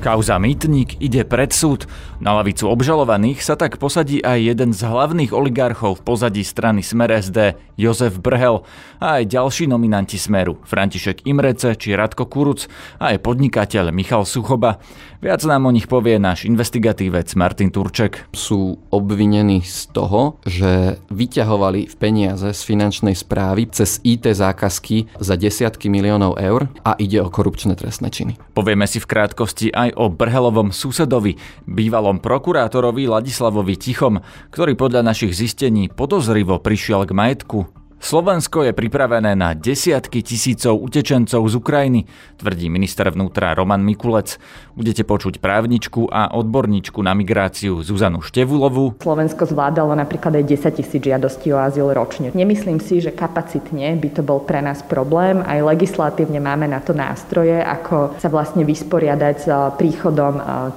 Kauza Mýtnik ide pred súd. Na lavicu obžalovaných sa tak posadí aj jeden z hlavných oligarchov v pozadí strany Smer SD, Jozef Brhel, a aj ďalší nominanti Smeru, František Imrece či Radko Kuruc, a aj podnikateľ Michal Suchoba. Viac nám o nich povie náš investigatívec Martin Turček. Sú obvinení z toho, že vyťahovali v peniaze z finančnej správy cez IT zákazky za desiatky miliónov eur a ide o korupčné trestné činy. Povieme si v krátkosti aj o Brhelovom susedovi, bývalom prokurátorovi Ladislavovi Tichom, ktorý podľa našich zistení podozrivo prišiel k majetku Slovensko je pripravené na desiatky tisícov utečencov z Ukrajiny, tvrdí minister vnútra Roman Mikulec. Budete počuť právničku a odborníčku na migráciu Zuzanu Števulovu. Slovensko zvládalo napríklad aj 10 tisíc žiadostí o azyl ročne. Nemyslím si, že kapacitne by to bol pre nás problém. Aj legislatívne máme na to nástroje, ako sa vlastne vysporiadať s príchodom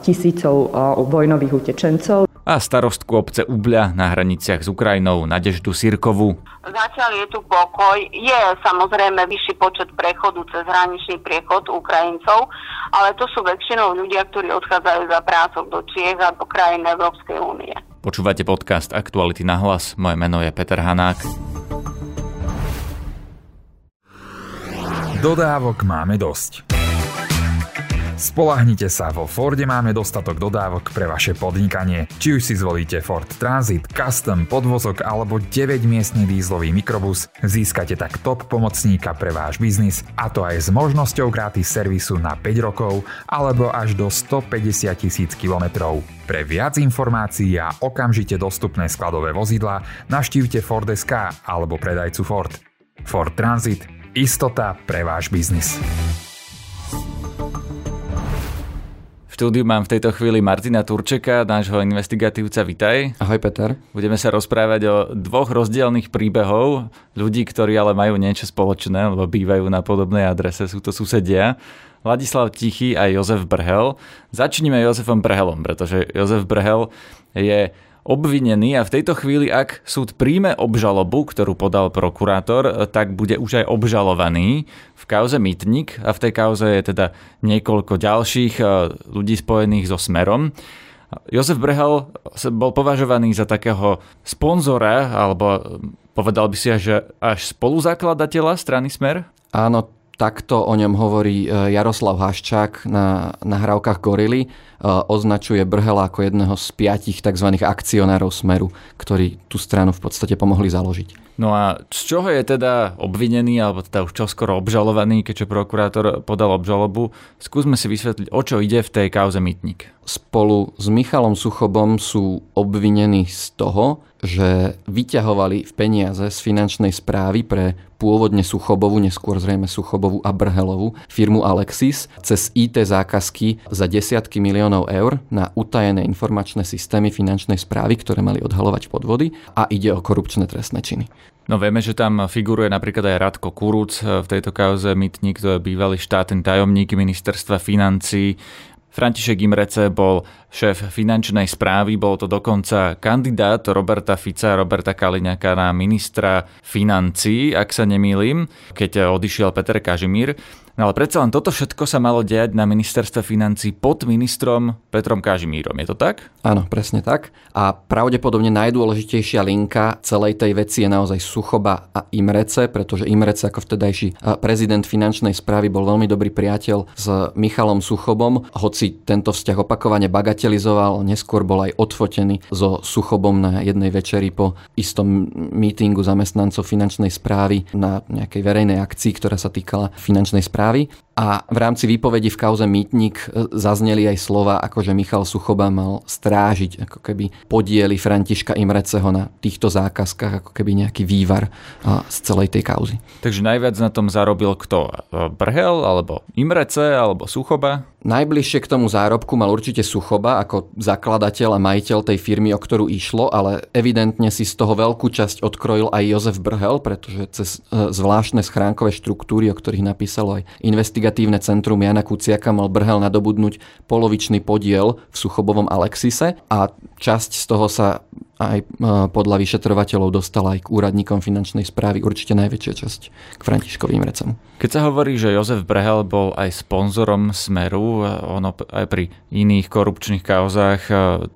tisícov vojnových utečencov a starostku obce Ubľa na hraniciach s Ukrajinou Nadeždu Sirkovu. Zatiaľ je tu pokoj. Je samozrejme vyšší počet prechodu cez hraničný priechod Ukrajincov, ale to sú väčšinou ľudia, ktorí odchádzajú za prácou do Čiech a do krajín Európskej únie. Počúvate podcast Aktuality na hlas. Moje meno je Peter Hanák. Dodávok máme dosť. Spolahnite sa, vo Forde máme dostatok dodávok pre vaše podnikanie. Či už si zvolíte Ford Transit, Custom, podvozok alebo 9-miestny dízlový mikrobus, získate tak top pomocníka pre váš biznis a to aj s možnosťou gratis servisu na 5 rokov alebo až do 150 tisíc kilometrov. Pre viac informácií a okamžite dostupné skladové vozidla navštívte Ford.sk alebo predajcu Ford. Ford Transit – istota pre váš biznis. Štúdiu mám v tejto chvíli Martina Turčeka, nášho investigatívca. Vitaj. Ahoj Peter. Budeme sa rozprávať o dvoch rozdielných príbehov ľudí, ktorí ale majú niečo spoločné, lebo bývajú na podobnej adrese, sú to susedia. Ladislav Tichý a Jozef Brhel. Začneme Jozefom Brhelom, pretože Jozef Brhel je obvinený a v tejto chvíli, ak súd príjme obžalobu, ktorú podal prokurátor, tak bude už aj obžalovaný v kauze Mytnik a v tej kauze je teda niekoľko ďalších eh, ľudí spojených so Smerom. Jozef Brehel bol považovaný za takého sponzora, alebo eh, povedal by si, že až spoluzakladateľa strany Smer? Áno, Takto o ňom hovorí e, Jaroslav Haščák na nahrávkach Gorily. E, označuje Brhela ako jedného z piatich tzv. akcionárov Smeru, ktorí tú stranu v podstate pomohli založiť. No a z čoho je teda obvinený, alebo teda už čoskoro obžalovaný, keďže prokurátor podal obžalobu? Skúsme si vysvetliť, o čo ide v tej kauze Mytnik. Spolu s Michalom Suchobom sú obvinení z toho, že vyťahovali v peniaze z finančnej správy pre pôvodne Suchobovu, neskôr zrejme Suchobovu a Brhelovu firmu Alexis cez IT zákazky za desiatky miliónov eur na utajené informačné systémy finančnej správy, ktoré mali odhalovať podvody a ide o korupčné trestné činy. No vieme, že tam figuruje napríklad aj Radko Kuruc v tejto kauze Mytník, to je bývalý štátny tajomník ministerstva financí. František Imrece bol šéf finančnej správy, bol to dokonca kandidát Roberta Fica, Roberta Kaliňaka na ministra financí, ak sa nemýlim, keď odišiel Peter Kažimír. No ale predsa len toto všetko sa malo diať na ministerstve financí pod ministrom Petrom Kažimírom. Je to tak? Áno, presne tak. A pravdepodobne najdôležitejšia linka celej tej veci je naozaj Suchoba a Imrece, pretože Imrece ako vtedajší prezident finančnej správy bol veľmi dobrý priateľ s Michalom Suchobom, hoci tento vzťah opakovane bagatelizoval, neskôr bol aj odfotený so Suchobom na jednej večeri po istom mítingu zamestnancov finančnej správy na nejakej verejnej akcii, ktorá sa týkala finančnej správy a v rámci výpovedi v kauze Mýtnik e, zazneli aj slova, ako že Michal Suchoba mal strážiť ako keby podiely Františka Imreceho na týchto zákazkách, ako keby nejaký vývar z celej tej kauzy. Takže najviac na tom zarobil kto? Brhel, alebo Imrece, alebo Suchoba? Najbližšie k tomu zárobku mal určite Suchoba ako zakladateľ a majiteľ tej firmy, o ktorú išlo, ale evidentne si z toho veľkú časť odkrojil aj Jozef Brhel, pretože cez e, zvláštne schránkové štruktúry, o ktorých napísalo aj investigatívne centrum Jana Kuciaka, mal Brhel nadobudnúť polovičný podiel v Suchobovom Alexise a časť z toho sa aj podľa vyšetrovateľov dostala aj k úradníkom finančnej správy určite najväčšia časť k Františkovi Imrecemu. Keď sa hovorí, že Jozef Brehel bol aj sponzorom Smeru, ono aj pri iných korupčných kauzách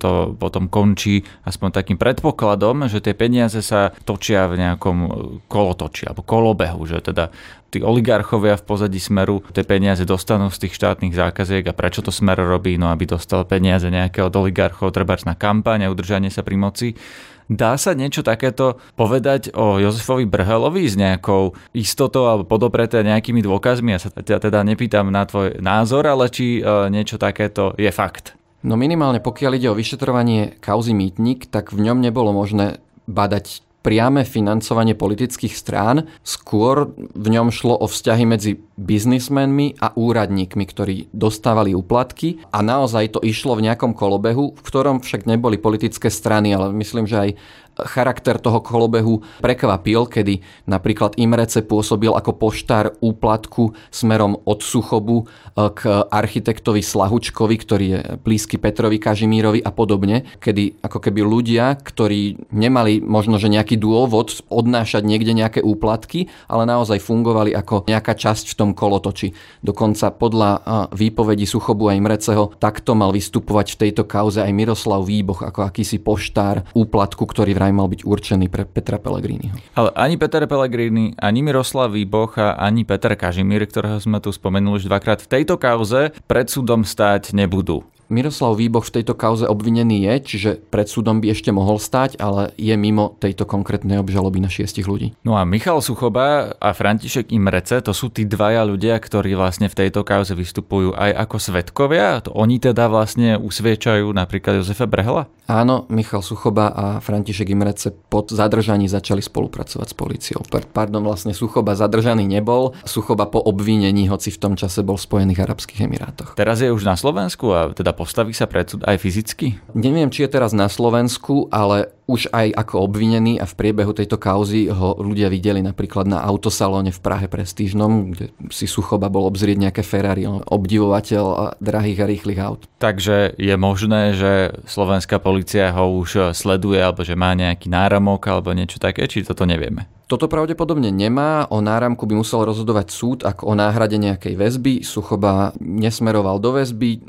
to potom končí aspoň takým predpokladom, že tie peniaze sa točia v nejakom kolotoči alebo kolobehu, že teda tí oligarchovia v pozadí Smeru tie peniaze dostanú z tých štátnych zákaziek a prečo to Smer robí, no aby dostal peniaze nejakého od oligarchov, treba na kampaň a udržanie sa pri moci. Dá sa niečo takéto povedať o Jozefovi Brhelovi s nejakou istotou alebo podopreté nejakými dôkazmi? Ja sa ťa teda nepýtam na tvoj názor, ale či e, niečo takéto je fakt. No minimálne pokiaľ ide o vyšetrovanie kauzy Mýtnik, tak v ňom nebolo možné badať priame financovanie politických strán, skôr v ňom šlo o vzťahy medzi biznismenmi a úradníkmi, ktorí dostávali úplatky a naozaj to išlo v nejakom kolobehu, v ktorom však neboli politické strany, ale myslím, že aj charakter toho kolobehu prekvapil, kedy napríklad Imrece pôsobil ako poštár úplatku smerom od Suchobu e, k architektovi Slahučkovi, ktorý je blízky Petrovi Kažimírovi a podobne, kedy ako keby ľudia, ktorí nemali možno, že nejaký dôvod odnášať niekde nejaké úplatky, ale naozaj fungovali ako nejaká časť v tom kolotoči. Dokonca podľa e, výpovedí Suchobu a Imreceho takto mal vystupovať v tejto kauze aj Miroslav Výboch ako akýsi poštár úplatku, ktorý v vraj mal byť určený pre Petra Pellegriniho. Ale ani Peter Pellegrini, ani Miroslav Výboch a ani Peter Kažimír, ktorého sme tu spomenuli už dvakrát v tejto kauze, pred súdom stáť nebudú. Miroslav Výboch v tejto kauze obvinený je, čiže pred súdom by ešte mohol stať, ale je mimo tejto konkrétnej obžaloby na šiestich ľudí. No a Michal Suchoba a František Imrece, to sú tí dvaja ľudia, ktorí vlastne v tejto kauze vystupujú aj ako svetkovia. To oni teda vlastne usviečajú napríklad Jozefa Brehla? Áno, Michal Suchoba a František Imrece pod zadržaní začali spolupracovať s policiou. Pardon, vlastne Suchoba zadržaný nebol. Suchoba po obvinení, hoci v tom čase bol v Spojených Arabských Emirátoch. Teraz je už na Slovensku a teda postaví sa pred aj fyzicky? Neviem, či je teraz na Slovensku, ale už aj ako obvinený a v priebehu tejto kauzy ho ľudia videli napríklad na autosalóne v Prahe prestížnom, kde si Suchoba bol obzrieť nejaké Ferrari, obdivovateľ drahých a rýchlych aut. Takže je možné, že slovenská policia ho už sleduje alebo že má nejaký náramok alebo niečo také, či toto nevieme? Toto pravdepodobne nemá. O náramku by musel rozhodovať súd ako o náhrade nejakej väzby. Suchoba nesmeroval do väzby.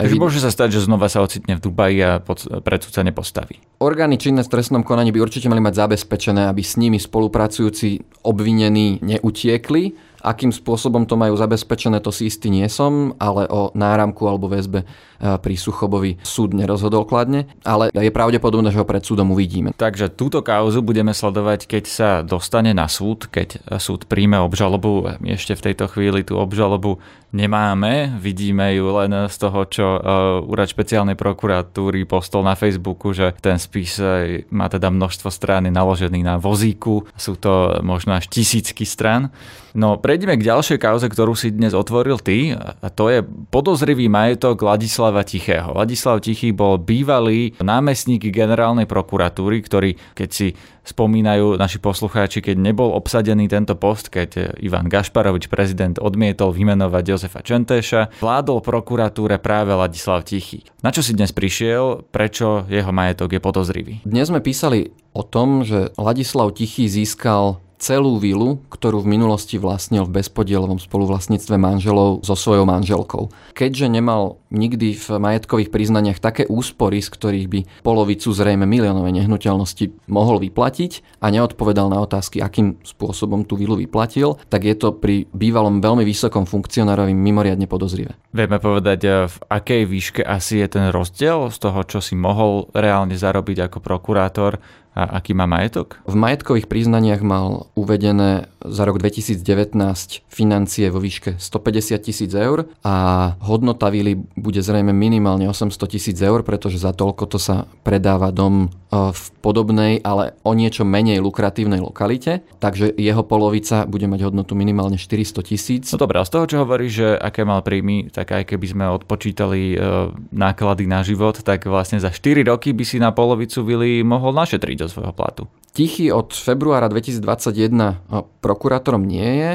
Takže môže sa stať, že znova sa ocitne v Dubaji a pred súd sa nepostaví. Orgány činné v trestnom konaní by určite mali mať zabezpečené, aby s nimi spolupracujúci obvinení neutiekli Akým spôsobom to majú zabezpečené, to si istý nie som, ale o náramku alebo väzbe e, pri Suchobovi súd nerozhodol kladne, ale je pravdepodobné, že ho pred súdom uvidíme. Takže túto kauzu budeme sledovať, keď sa dostane na súd, keď súd príjme obžalobu. Ešte v tejto chvíli tú obžalobu nemáme, vidíme ju len z toho, čo uh, úrad špeciálnej prokuratúry postol na Facebooku, že ten spis e, má teda množstvo strán naložený na vozíku, sú to možno až tisícky stran. No prejdeme k ďalšej kauze, ktorú si dnes otvoril ty a to je podozrivý majetok Ladislava Tichého. Ladislav Tichý bol bývalý námestník generálnej prokuratúry, ktorý, keď si spomínajú naši poslucháči, keď nebol obsadený tento post, keď Ivan Gašparovič, prezident, odmietol vymenovať Jozefa Čentéša, vládol prokuratúre práve Ladislav Tichý. Na čo si dnes prišiel? Prečo jeho majetok je podozrivý? Dnes sme písali o tom, že Ladislav Tichý získal celú vilu, ktorú v minulosti vlastnil v bezpodielovom spoluvlastníctve manželov so svojou manželkou. Keďže nemal nikdy v majetkových priznaniach také úspory, z ktorých by polovicu zrejme miliónové nehnuteľnosti mohol vyplatiť a neodpovedal na otázky, akým spôsobom tú vilu vyplatil, tak je to pri bývalom veľmi vysokom funkcionárovi mimoriadne podozrivé. Vieme povedať, eh, v akej výške asi je ten rozdiel z toho, čo si mohol reálne zarobiť ako prokurátor a aký má majetok? V majetkových priznaniach mal uvedené za rok 2019 financie vo výške 150 tisíc eur a hodnota vily bude zrejme minimálne 800 tisíc eur, pretože za toľko to sa predáva dom e, v podobnej, ale o niečo menej lukratívnej lokalite, takže jeho polovica bude mať hodnotu minimálne 400 tisíc. No dobré, a z toho, čo hovorí, že aké mal príjmy, tak aj keby sme odpočítali e, náklady na život, tak vlastne za 4 roky by si na polovicu vily mohol našetriť do svojho platu. Tichý od februára 2021 prokurátorom nie je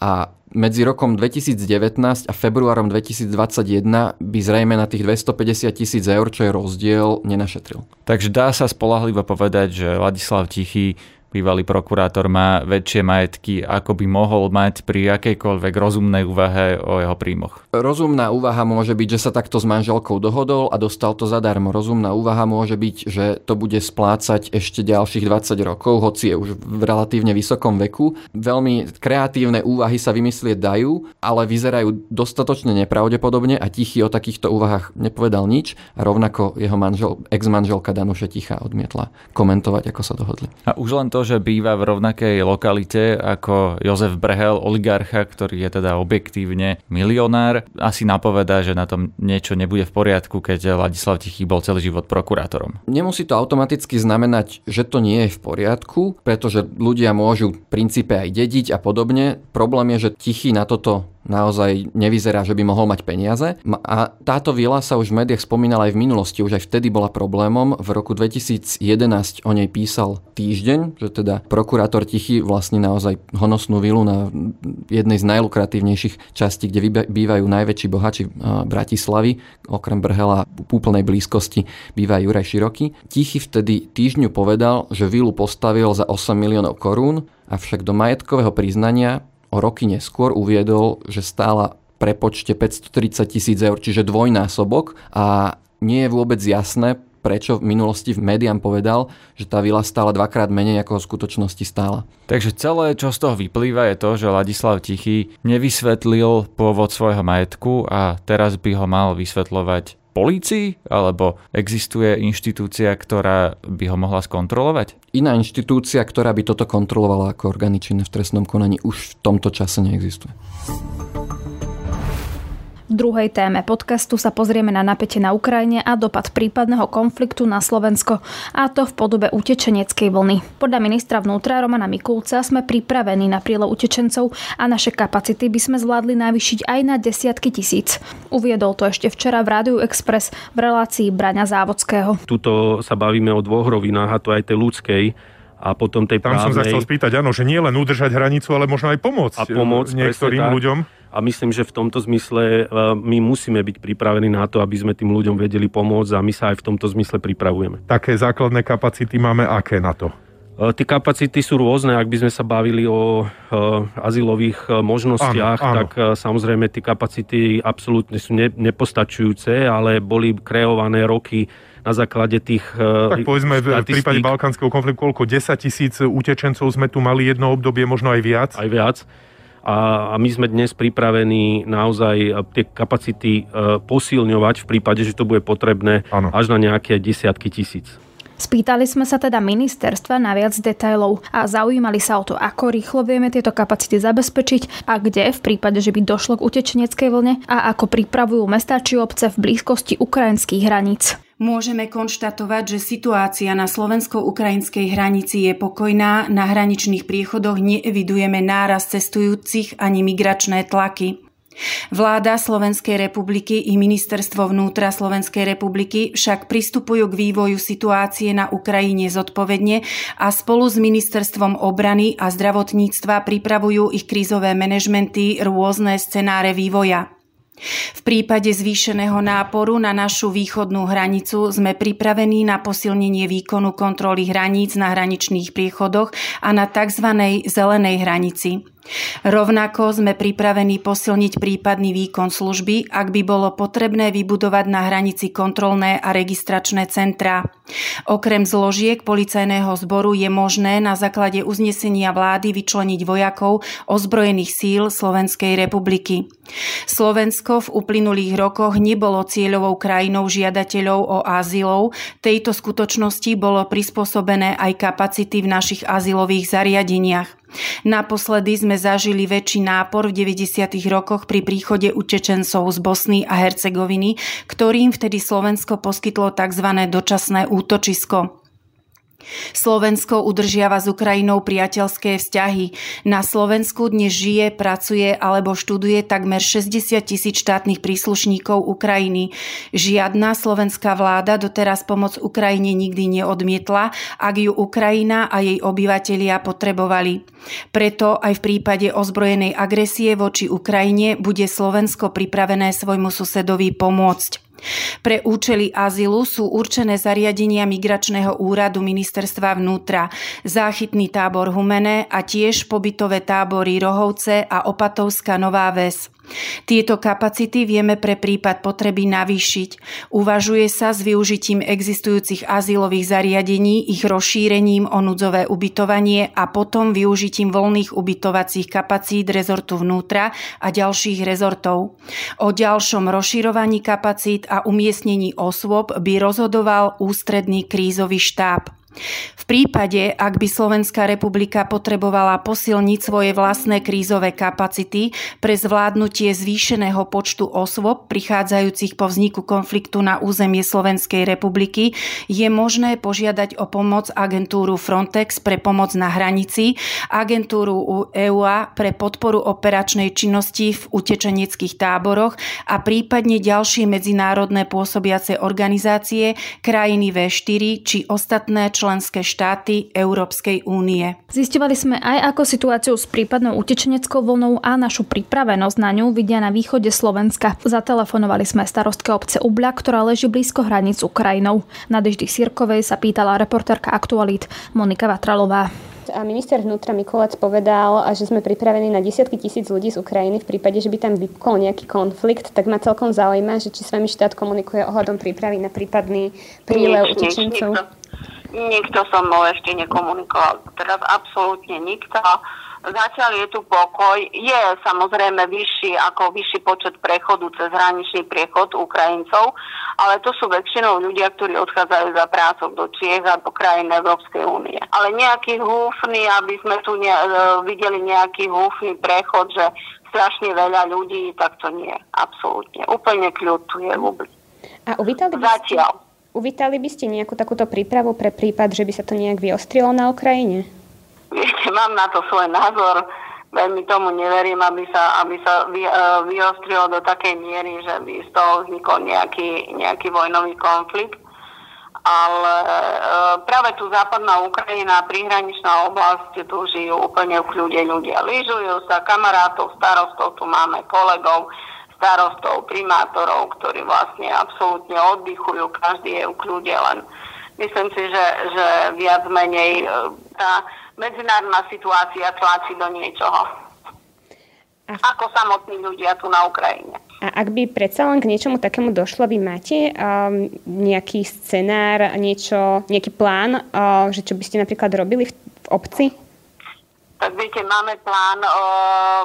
a medzi rokom 2019 a februárom 2021 by zrejme na tých 250 tisíc eur, čo je rozdiel, nenašetril. Takže dá sa spolahlivo povedať, že Ladislav Tichý bývalý prokurátor má väčšie majetky, ako by mohol mať pri akejkoľvek rozumnej úvahe o jeho príjmoch. Rozumná úvaha môže byť, že sa takto s manželkou dohodol a dostal to zadarmo. Rozumná úvaha môže byť, že to bude splácať ešte ďalších 20 rokov, hoci je už v relatívne vysokom veku. Veľmi kreatívne úvahy sa vymyslieť dajú, ale vyzerajú dostatočne nepravdepodobne a Tichý o takýchto úvahách nepovedal nič a rovnako jeho manžel, ex-manželka Danuše Tichá odmietla komentovať, ako sa dohodli. A už len to to, že býva v rovnakej lokalite ako Jozef Brhel, oligarcha, ktorý je teda objektívne milionár, asi napovedá, že na tom niečo nebude v poriadku, keď Ladislav Tichý bol celý život prokurátorom. Nemusí to automaticky znamenať, že to nie je v poriadku, pretože ľudia môžu v princípe aj dediť a podobne. Problém je, že Tichý na toto naozaj nevyzerá, že by mohol mať peniaze. A táto vila sa už v médiách spomínala aj v minulosti, už aj vtedy bola problémom. V roku 2011 o nej písal týždeň, že teda prokurátor Tichy vlastní naozaj honosnú vilu na jednej z najlukratívnejších častí, kde bývajú najväčší bohači Bratislavy, okrem Brhela v úplnej blízkosti býva Juraj Široký. Tichy vtedy týždňu povedal, že vilu postavil za 8 miliónov korún, avšak do majetkového priznania o roky neskôr uviedol, že stála prepočte 530 tisíc eur, čiže dvojnásobok a nie je vôbec jasné, prečo v minulosti v médiám povedal, že tá vila stála dvakrát menej, ako v skutočnosti stála. Takže celé, čo z toho vyplýva, je to, že Ladislav Tichý nevysvetlil pôvod svojho majetku a teraz by ho mal vysvetľovať polícii? Alebo existuje inštitúcia, ktorá by ho mohla skontrolovať? Iná inštitúcia, ktorá by toto kontrolovala ako orgány v trestnom konaní, už v tomto čase neexistuje. V druhej téme podcastu sa pozrieme na napätie na Ukrajine a dopad prípadného konfliktu na Slovensko, a to v podobe utečeneckej vlny. Podľa ministra vnútra Romana Mikulca sme pripravení na prílev utečencov a naše kapacity by sme zvládli navýšiť aj na desiatky tisíc. Uviedol to ešte včera v Rádiu Express v relácii Braňa Závodského. Tuto sa bavíme o dvoch rovinách, a to aj tej ľudskej, a potom tej Tam právnej. som sa chcel spýtať, áno, že nie len udržať hranicu, ale možno aj pomôcť, A pomôcť, niektorým presne tak. A myslím, že v tomto zmysle e, my musíme byť pripravení na to, aby sme tým ľuďom vedeli pomôcť a my sa aj v tomto zmysle pripravujeme. Také základné kapacity máme aké na to? E, Tie kapacity sú rôzne, ak by sme sa bavili o e, azylových možnostiach, Áno, áno. tak samozrejme tie kapacity absolútne sú ne, nepostačujúce, ale boli kreované roky na základe tých Tak povedzme, v v prípade balkánskeho konfliktu, koľko 10 tisíc utečencov sme tu mali jedno obdobie, možno aj viac. aj viac. A, a my sme dnes pripravení naozaj e, tie kapacity e, posilňovať v prípade, že to bude potrebné Áno. až na nejaké desiatky tisíc. Spýtali sme sa teda ministerstva na viac detajlov a zaujímali sa o to, ako rýchlo vieme tieto kapacity zabezpečiť a kde v prípade, že by došlo k utečeneckej vlne a ako pripravujú mestá či obce v blízkosti ukrajinských hraníc. Môžeme konštatovať, že situácia na slovensko-ukrajinskej hranici je pokojná, na hraničných priechodoch neevidujeme náraz cestujúcich ani migračné tlaky. Vláda Slovenskej republiky i Ministerstvo vnútra Slovenskej republiky však pristupujú k vývoju situácie na Ukrajine zodpovedne a spolu s Ministerstvom obrany a zdravotníctva pripravujú ich krízové manažmenty rôzne scenáre vývoja. V prípade zvýšeného náporu na našu východnú hranicu sme pripravení na posilnenie výkonu kontroly hraníc na hraničných priechodoch a na tzv. zelenej hranici. Rovnako sme pripravení posilniť prípadný výkon služby, ak by bolo potrebné vybudovať na hranici kontrolné a registračné centrá. Okrem zložiek policajného zboru je možné na základe uznesenia vlády vyčleniť vojakov ozbrojených síl Slovenskej republiky. Slovensko v uplynulých rokoch nebolo cieľovou krajinou žiadateľov o azylov. Tejto skutočnosti bolo prispôsobené aj kapacity v našich azylových zariadeniach. Naposledy sme zažili väčší nápor v 90. rokoch pri príchode utečencov z Bosny a Hercegoviny, ktorým vtedy Slovensko poskytlo tzv. dočasné útočisko. Slovensko udržiava s Ukrajinou priateľské vzťahy. Na Slovensku dnes žije, pracuje alebo študuje takmer 60 tisíc štátnych príslušníkov Ukrajiny. Žiadna slovenská vláda doteraz pomoc Ukrajine nikdy neodmietla, ak ju Ukrajina a jej obyvatelia potrebovali. Preto aj v prípade ozbrojenej agresie voči Ukrajine bude Slovensko pripravené svojmu susedovi pomôcť. Pre účely azylu sú určené zariadenia Migračného úradu ministerstva vnútra, záchytný tábor Humene a tiež pobytové tábory Rohovce a Opatovská Nová Ves. Tieto kapacity vieme pre prípad potreby navýšiť. Uvažuje sa s využitím existujúcich azylových zariadení, ich rozšírením o núdzové ubytovanie a potom využitím voľných ubytovacích kapacít rezortu vnútra a ďalších rezortov. O ďalšom rozširovaní kapacít a umiestnení osôb by rozhodoval ústredný krízový štáb. V prípade, ak by Slovenská republika potrebovala posilniť svoje vlastné krízové kapacity pre zvládnutie zvýšeného počtu osôb prichádzajúcich po vzniku konfliktu na územie Slovenskej republiky, je možné požiadať o pomoc agentúru Frontex pre pomoc na hranici, agentúru EUA pre podporu operačnej činnosti v utečeneckých táboroch a prípadne ďalšie medzinárodné pôsobiace organizácie, krajiny V4 či ostatné členské štáty Európskej únie. Zistovali sme aj ako situáciu s prípadnou utečeneckou vlnou a našu pripravenosť na ňu vidia na východe Slovenska. Zatelefonovali sme starostke obce Ubľa, ktorá leží blízko hraníc s Ukrajinou. Na Deždy Sirkovej sa pýtala reportérka Aktualit Monika Vatralová. A minister vnútra Mikulec povedal, že sme pripravení na desiatky tisíc ľudí z Ukrajiny v prípade, že by tam vypukol nejaký konflikt, tak ma celkom zaujíma, že či s vami štát komunikuje ohľadom prípravy na prípadný prílev utečencov. Nikto so mnou ešte nekomunikoval. Teraz absolútne nikto. Zatiaľ je tu pokoj. Je samozrejme vyšší ako vyšší počet prechodu cez hraničný priechod Ukrajincov, ale to sú väčšinou ľudia, ktorí odchádzajú za prácou do Čiech a do krajín Európskej únie. Ale nejaký húfny, aby sme tu ne, e, videli nejaký húfny prechod, že strašne veľa ľudí, tak to nie. Absolútne. Úplne kľud tu je vôbec. A uvítali by Zatiaľ. Uvítali by ste nejakú takúto prípravu pre prípad, že by sa to nejak vyostrilo na Ukrajine? Viete, mám na to svoj názor. Veľmi tomu neverím, aby sa, aby sa vy, uh, vyostrilo do takej miery, že by z toho vznikol nejaký, nejaký vojnový konflikt. Ale uh, práve tu západná Ukrajina, prihraničná oblasť, tu žijú úplne v kľude ľudia. Lyžujú sa, kamarátov, starostov, tu máme kolegov, starostov, primátorov, ktorí vlastne absolútne oddychujú, každý je v kľude, len myslím si, že, že viac menej e, tá medzinárodná situácia tlačí do niečoho. Ako samotní ľudia tu na Ukrajine. A ak by predsa len k niečomu takému došlo, vy máte um, nejaký scenár, niečo, nejaký plán, uh, že čo by ste napríklad robili v, v obci? Tak viete, máme plán o,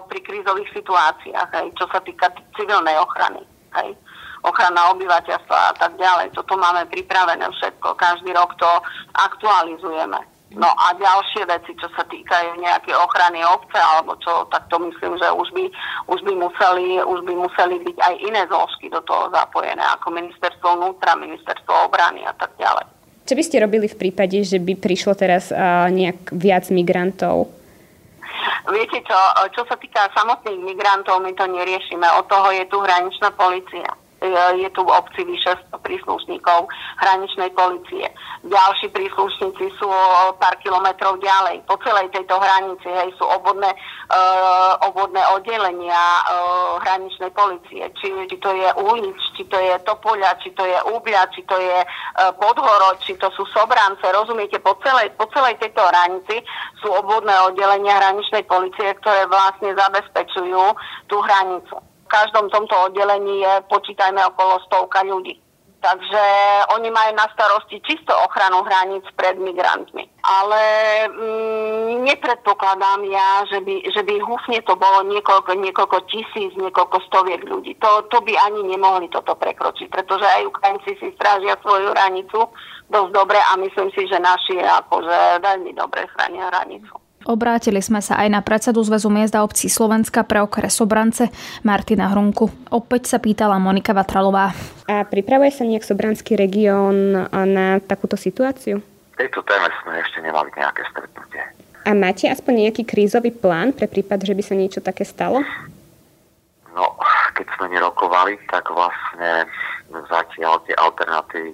pri krízových situáciách, aj čo sa týka civilnej ochrany. Aj ochrana obyvateľstva a tak ďalej. Toto máme pripravené všetko. Každý rok to aktualizujeme. No a ďalšie veci, čo sa týkajú nejaké ochrany obce alebo čo, tak to myslím, že už by, už by, museli, už by museli byť aj iné zložky do toho zapojené, ako ministerstvo vnútra, ministerstvo obrany a tak ďalej. Čo by ste robili v prípade, že by prišlo teraz uh, nejak viac migrantov Viete čo, čo sa týka samotných migrantov, my to neriešime. Od toho je tu hraničná policia je tu v obci vyše 100 príslušníkov hraničnej policie. Ďalší príslušníci sú pár kilometrov ďalej. Po celej tejto hranici hej, sú obvodné, uh, obvodné oddelenia uh, hraničnej policie. Či, či to je Ulic, či to je Topoľa, či to je Úbľa, či to je uh, Podhoro, či to sú Sobrance. Rozumiete, po celej, po celej tejto hranici sú obvodné oddelenia hraničnej policie, ktoré vlastne zabezpečujú tú hranicu každom tomto oddelení je, počítajme, okolo stovka ľudí. Takže oni majú na starosti čisto ochranu hraníc pred migrantmi. Ale mm, nepredpokladám ja, že by, že by húfne to bolo niekoľko, niekoľko tisíc, niekoľko stoviek ľudí. To, to by ani nemohli toto prekročiť, pretože aj Ukrajinci si strážia svoju hranicu dosť dobre a myslím si, že naši akože veľmi dobre chránia hranicu. Obrátili sme sa aj na predsedu Zväzu miest a obcí Slovenska pre okres Sobrance Martina Hrunku. Opäť sa pýtala Monika Vatralová. A pripravuje sa nejak Sobranský región na takúto situáciu? tejto téme sme ešte nemali nejaké stretnutie. A máte aspoň nejaký krízový plán pre prípad, že by sa niečo také stalo? No, keď sme nerokovali, tak vlastne zatiaľ tie alternatívy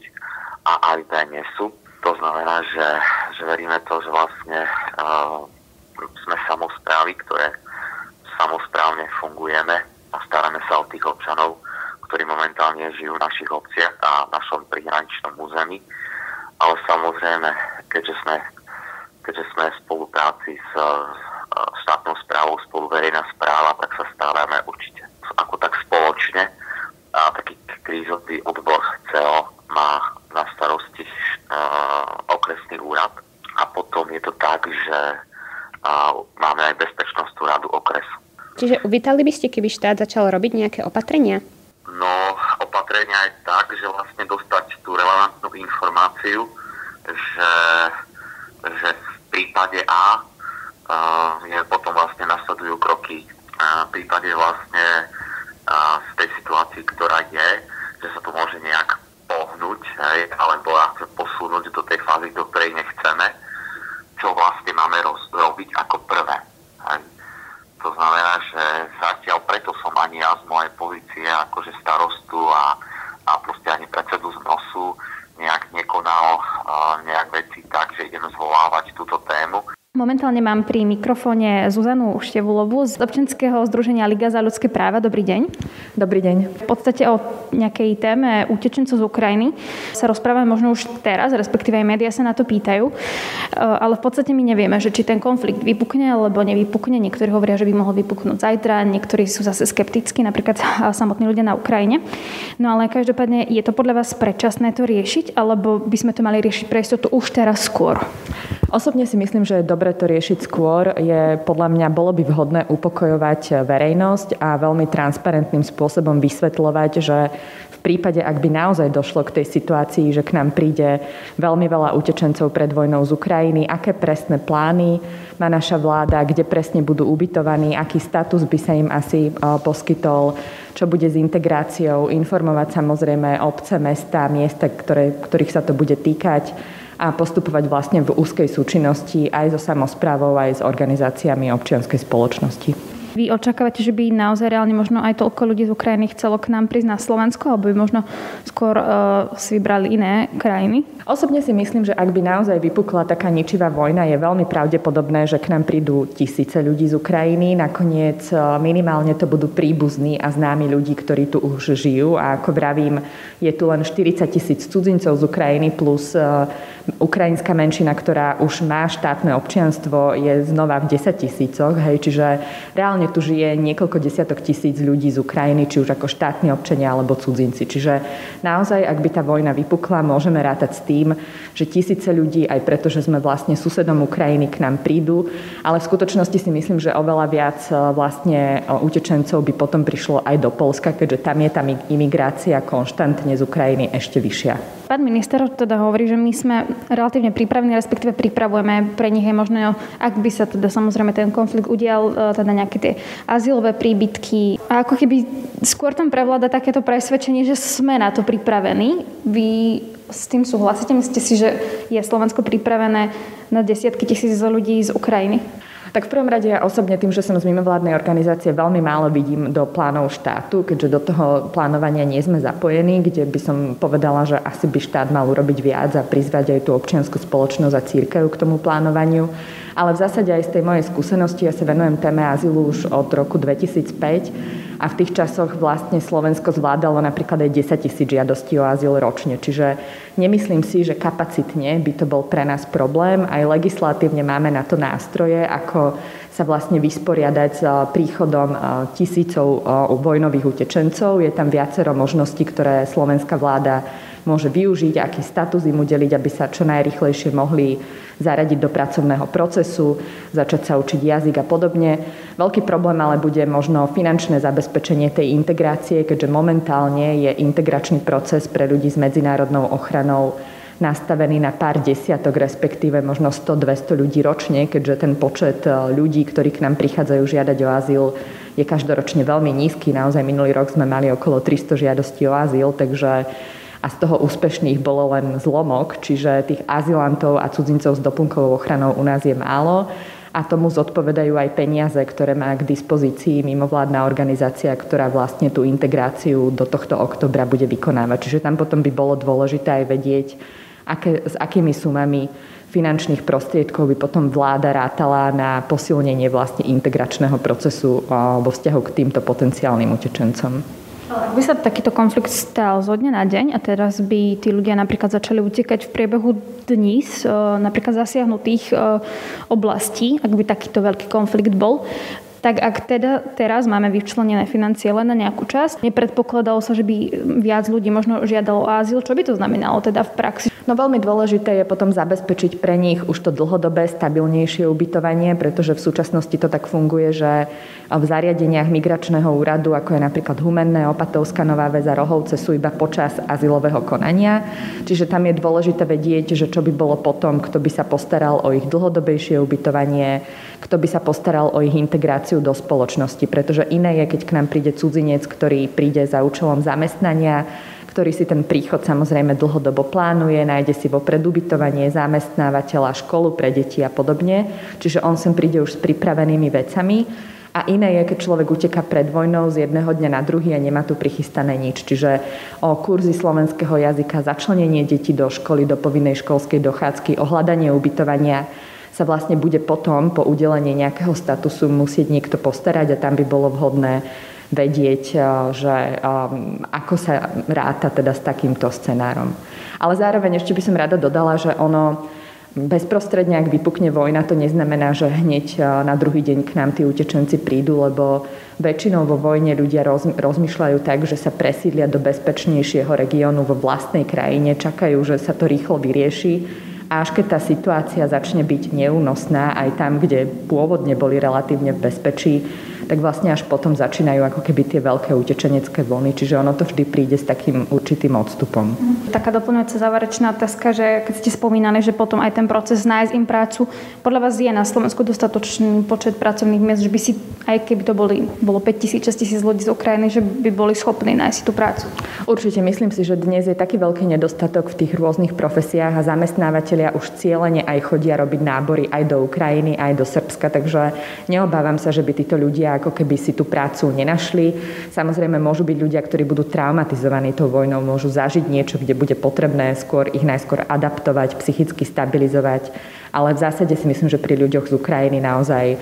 A aj B nie sú. To znamená, že, že veríme to, že vlastne uh, sme samozprávy, ktoré samozprávne fungujeme a staráme sa o tých občanov, ktorí momentálne žijú v našich obciach a v našom prihraničnom území. Ale samozrejme, keďže sme, keďže sme v spolupráci s štátnou správou, spolu verejná správa, tak sa staráme určite ako tak spoločne. A taký krízový odbor CEO má na starosti uh, okresný úrad a potom je to tak, že uh, máme aj bezpečnostnú radu okresu. Čiže uvítali by ste, keby štát začal robiť nejaké opatrenia? No, opatrenia je tak, že vlastne dostať tú relevantnú informáciu, že, že v prípade A uh, je potom vlastne nasledujú kroky uh, v prípade vlastne uh, z tej situácii, ktorá je, že sa to môže nejak pohnúť, hej, alebo posunúť do tej fázy, do ktorej nechceme, čo vlastne máme roz, robiť ako prvé. Hej. To znamená, že zatiaľ preto som ani ja z mojej pozície akože starostu a, a proste ani predsedu z nosu nejak nekonal uh, nejak veci tak, že idem zvolávať. Momentálne mám pri mikrofóne Zuzanu Števulovu z občianského združenia Liga za ľudské práva. Dobrý deň. Dobrý deň. V podstate o nejakej téme utečencov z Ukrajiny sa rozprávame možno už teraz, respektíve aj médiá sa na to pýtajú, e, ale v podstate my nevieme, že či ten konflikt vypukne alebo nevypukne. Niektorí hovoria, že by mohol vypuknúť zajtra, niektorí sú zase skeptickí, napríklad samotní ľudia na Ukrajine. No ale každopádne je to podľa vás predčasné to riešiť, alebo by sme to mali riešiť pre istotu už teraz skôr? Osobne si myslím, že je dobre to riešiť skôr. Je podľa mňa bolo by vhodné upokojovať verejnosť a veľmi transparentným spôsobom vysvetľovať, že v prípade, ak by naozaj došlo k tej situácii, že k nám príde veľmi veľa utečencov pred vojnou z Ukrajiny, aké presné plány má naša vláda, kde presne budú ubytovaní, aký status by sa im asi poskytol, čo bude s integráciou, informovať samozrejme obce, mesta, miesta, ktoré, ktorých sa to bude týkať a postupovať vlastne v úzkej súčinnosti aj so samozprávou, aj s organizáciami občianskej spoločnosti. Vy očakávate, že by naozaj reálne možno aj toľko ľudí z Ukrajiny chcelo k nám prísť na Slovensko, alebo by možno skôr uh, si vybrali iné krajiny? Osobne si myslím, že ak by naozaj vypukla taká ničivá vojna, je veľmi pravdepodobné, že k nám prídu tisíce ľudí z Ukrajiny. Nakoniec minimálne to budú príbuzní a známi ľudí, ktorí tu už žijú. A ako vravím, je tu len 40 tisíc cudzincov z Ukrajiny plus ukrajinská menšina, ktorá už má štátne občianstvo, je znova v 10 tisícoch. Hej, čiže reálne tu žije niekoľko desiatok tisíc ľudí z Ukrajiny, či už ako štátni občania alebo cudzinci. Čiže naozaj, ak by tá vojna vypukla, môžeme rátať s tým, že tisíce ľudí, aj preto, že sme vlastne susedom Ukrajiny, k nám prídu, ale v skutočnosti si myslím, že oveľa viac e, vlastne e, utečencov by potom prišlo aj do Polska, keďže tam je tá imigrácia konštantne z Ukrajiny ešte vyššia. Pán minister teda hovorí, že my sme relatívne pripravení, respektíve pripravujeme pre nich je možné, ak by sa teda samozrejme ten konflikt udial, e, teda nejaké tie azylové príbytky. A ako keby skôr tam prevláda takéto presvedčenie, že sme na to pripravení. Vy s tým súhlasíte? Myslíte si, že je Slovensko pripravené na desiatky tisíc ľudí z Ukrajiny? Tak v prvom rade ja osobne tým, že som z mimovládnej organizácie, veľmi málo vidím do plánov štátu, keďže do toho plánovania nie sme zapojení, kde by som povedala, že asi by štát mal urobiť viac a prizvať aj tú občianskú spoločnosť a církev k tomu plánovaniu. Ale v zásade aj z tej mojej skúsenosti, ja sa venujem téme azylu už od roku 2005 a v tých časoch vlastne Slovensko zvládalo napríklad aj 10 tisíc žiadostí o azyl ročne. Čiže nemyslím si, že kapacitne by to bol pre nás problém. Aj legislatívne máme na to nástroje, ako sa vlastne vysporiadať s príchodom tisícov vojnových utečencov. Je tam viacero možností, ktoré slovenská vláda môže využiť, aký status im udeliť, aby sa čo najrychlejšie mohli zaradiť do pracovného procesu, začať sa učiť jazyk a podobne. Veľký problém ale bude možno finančné zabezpečenie tej integrácie, keďže momentálne je integračný proces pre ľudí s medzinárodnou ochranou nastavený na pár desiatok, respektíve možno 100-200 ľudí ročne, keďže ten počet e, ľudí, ktorí k nám prichádzajú žiadať o azyl, je každoročne veľmi nízky. Naozaj minulý rok sme mali okolo 300 žiadostí o azyl, takže a z toho úspešných bolo len zlomok, čiže tých azylantov a cudzincov s doplnkovou ochranou u nás je málo a tomu zodpovedajú aj peniaze, ktoré má k dispozícii mimovládna organizácia, ktorá vlastne tú integráciu do tohto oktobra bude vykonávať. Čiže tam potom by bolo dôležité aj vedieť, aké, s akými sumami finančných prostriedkov by potom vláda rátala na posilnenie vlastne integračného procesu vo vzťahu k týmto potenciálnym utečencom. Ak by sa takýto konflikt stal zo dňa na deň a teraz by tí ľudia napríklad začali utekať v priebehu dní z napríklad zasiahnutých oblastí, ak by takýto veľký konflikt bol, tak ak teda teraz máme vyčlenené financie len na nejakú časť, nepredpokladalo sa, že by viac ľudí možno žiadalo o azyl, čo by to znamenalo teda v praxi? No veľmi dôležité je potom zabezpečiť pre nich už to dlhodobé, stabilnejšie ubytovanie, pretože v súčasnosti to tak funguje, že v zariadeniach migračného úradu, ako je napríklad Humenné, Opatovská Nová väza, Rohovce, sú iba počas azylového konania. Čiže tam je dôležité vedieť, že čo by bolo potom, kto by sa postaral o ich dlhodobejšie ubytovanie, kto by sa postaral o ich integráciu do spoločnosti. Pretože iné je, keď k nám príde cudzinec, ktorý príde za účelom zamestnania, ktorý si ten príchod samozrejme dlhodobo plánuje, nájde si vopred ubytovanie, zamestnávateľa, školu pre deti a podobne. Čiže on sem príde už s pripravenými vecami. A iné je, keď človek uteká pred vojnou z jedného dňa na druhý a nemá tu prichystané nič. Čiže o kurzy slovenského jazyka, začlenenie detí do školy, do povinnej školskej dochádzky, ohľadanie ubytovania sa vlastne bude potom po udelení nejakého statusu musieť niekto postarať a tam by bolo vhodné vedieť, eh, že eh, ako sa ráta teda s takýmto scenárom. Ale zároveň ešte by som rada dodala, že ono bezprostredne, ak vypukne vojna, to neznamená, že hneď eh, na druhý deň k nám tí utečenci prídu, lebo väčšinou vo vojne ľudia rozmýšľajú tak, že sa presídlia do bezpečnejšieho regiónu vo vlastnej krajine, čakajú, že sa to rýchlo vyrieši. A až keď tá situácia začne byť neúnosná aj tam, kde pôvodne boli relatívne v bezpečí, tak vlastne až potom začínajú ako keby tie veľké utečenecké vlny, čiže ono to vždy príde s takým určitým odstupom. Taká doplňujúca záverečná otázka, že keď ste spomínali, že potom aj ten proces nájsť im prácu, podľa vás je na Slovensku dostatočný počet pracovných miest, že by si, aj keby to boli, bolo 5 tisíc, 6 tisíc ľudí z Ukrajiny, že by boli schopní nájsť tú prácu? Určite myslím si, že dnes je taký veľký nedostatok v tých rôznych profesiách a zamestnávateľia už cieľene aj chodia robiť nábory aj do Ukrajiny, aj do Srbska, takže neobávam sa, že by títo ľudia ako keby si tú prácu nenašli. Samozrejme môžu byť ľudia, ktorí budú traumatizovaní tou vojnou, môžu zažiť niečo, kde bude potrebné skôr ich najskôr adaptovať, psychicky stabilizovať. Ale v zásade si myslím, že pri ľuďoch z Ukrajiny naozaj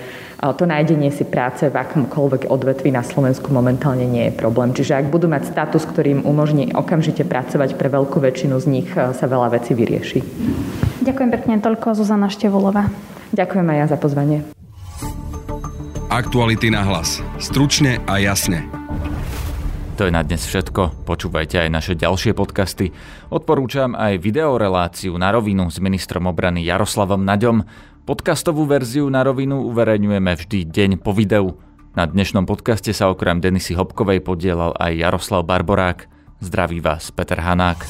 to nájdenie si práce v akomkoľvek odvetvi na Slovensku momentálne nie je problém. Čiže ak budú mať status, ktorý im umožní okamžite pracovať pre veľkú väčšinu z nich, sa veľa vecí vyrieši. Ďakujem pekne toľko, Zuzana Števolová. Ďakujem aj ja za pozvanie. Aktuality na hlas. Stručne a jasne. To je na dnes všetko. Počúvajte aj naše ďalšie podcasty. Odporúčam aj videoreláciu na rovinu s ministrom obrany Jaroslavom Naďom. Podcastovú verziu na rovinu uverejňujeme vždy deň po videu. Na dnešnom podcaste sa okrem Denisy Hopkovej podielal aj Jaroslav Barborák. Zdraví vás Peter Hanák.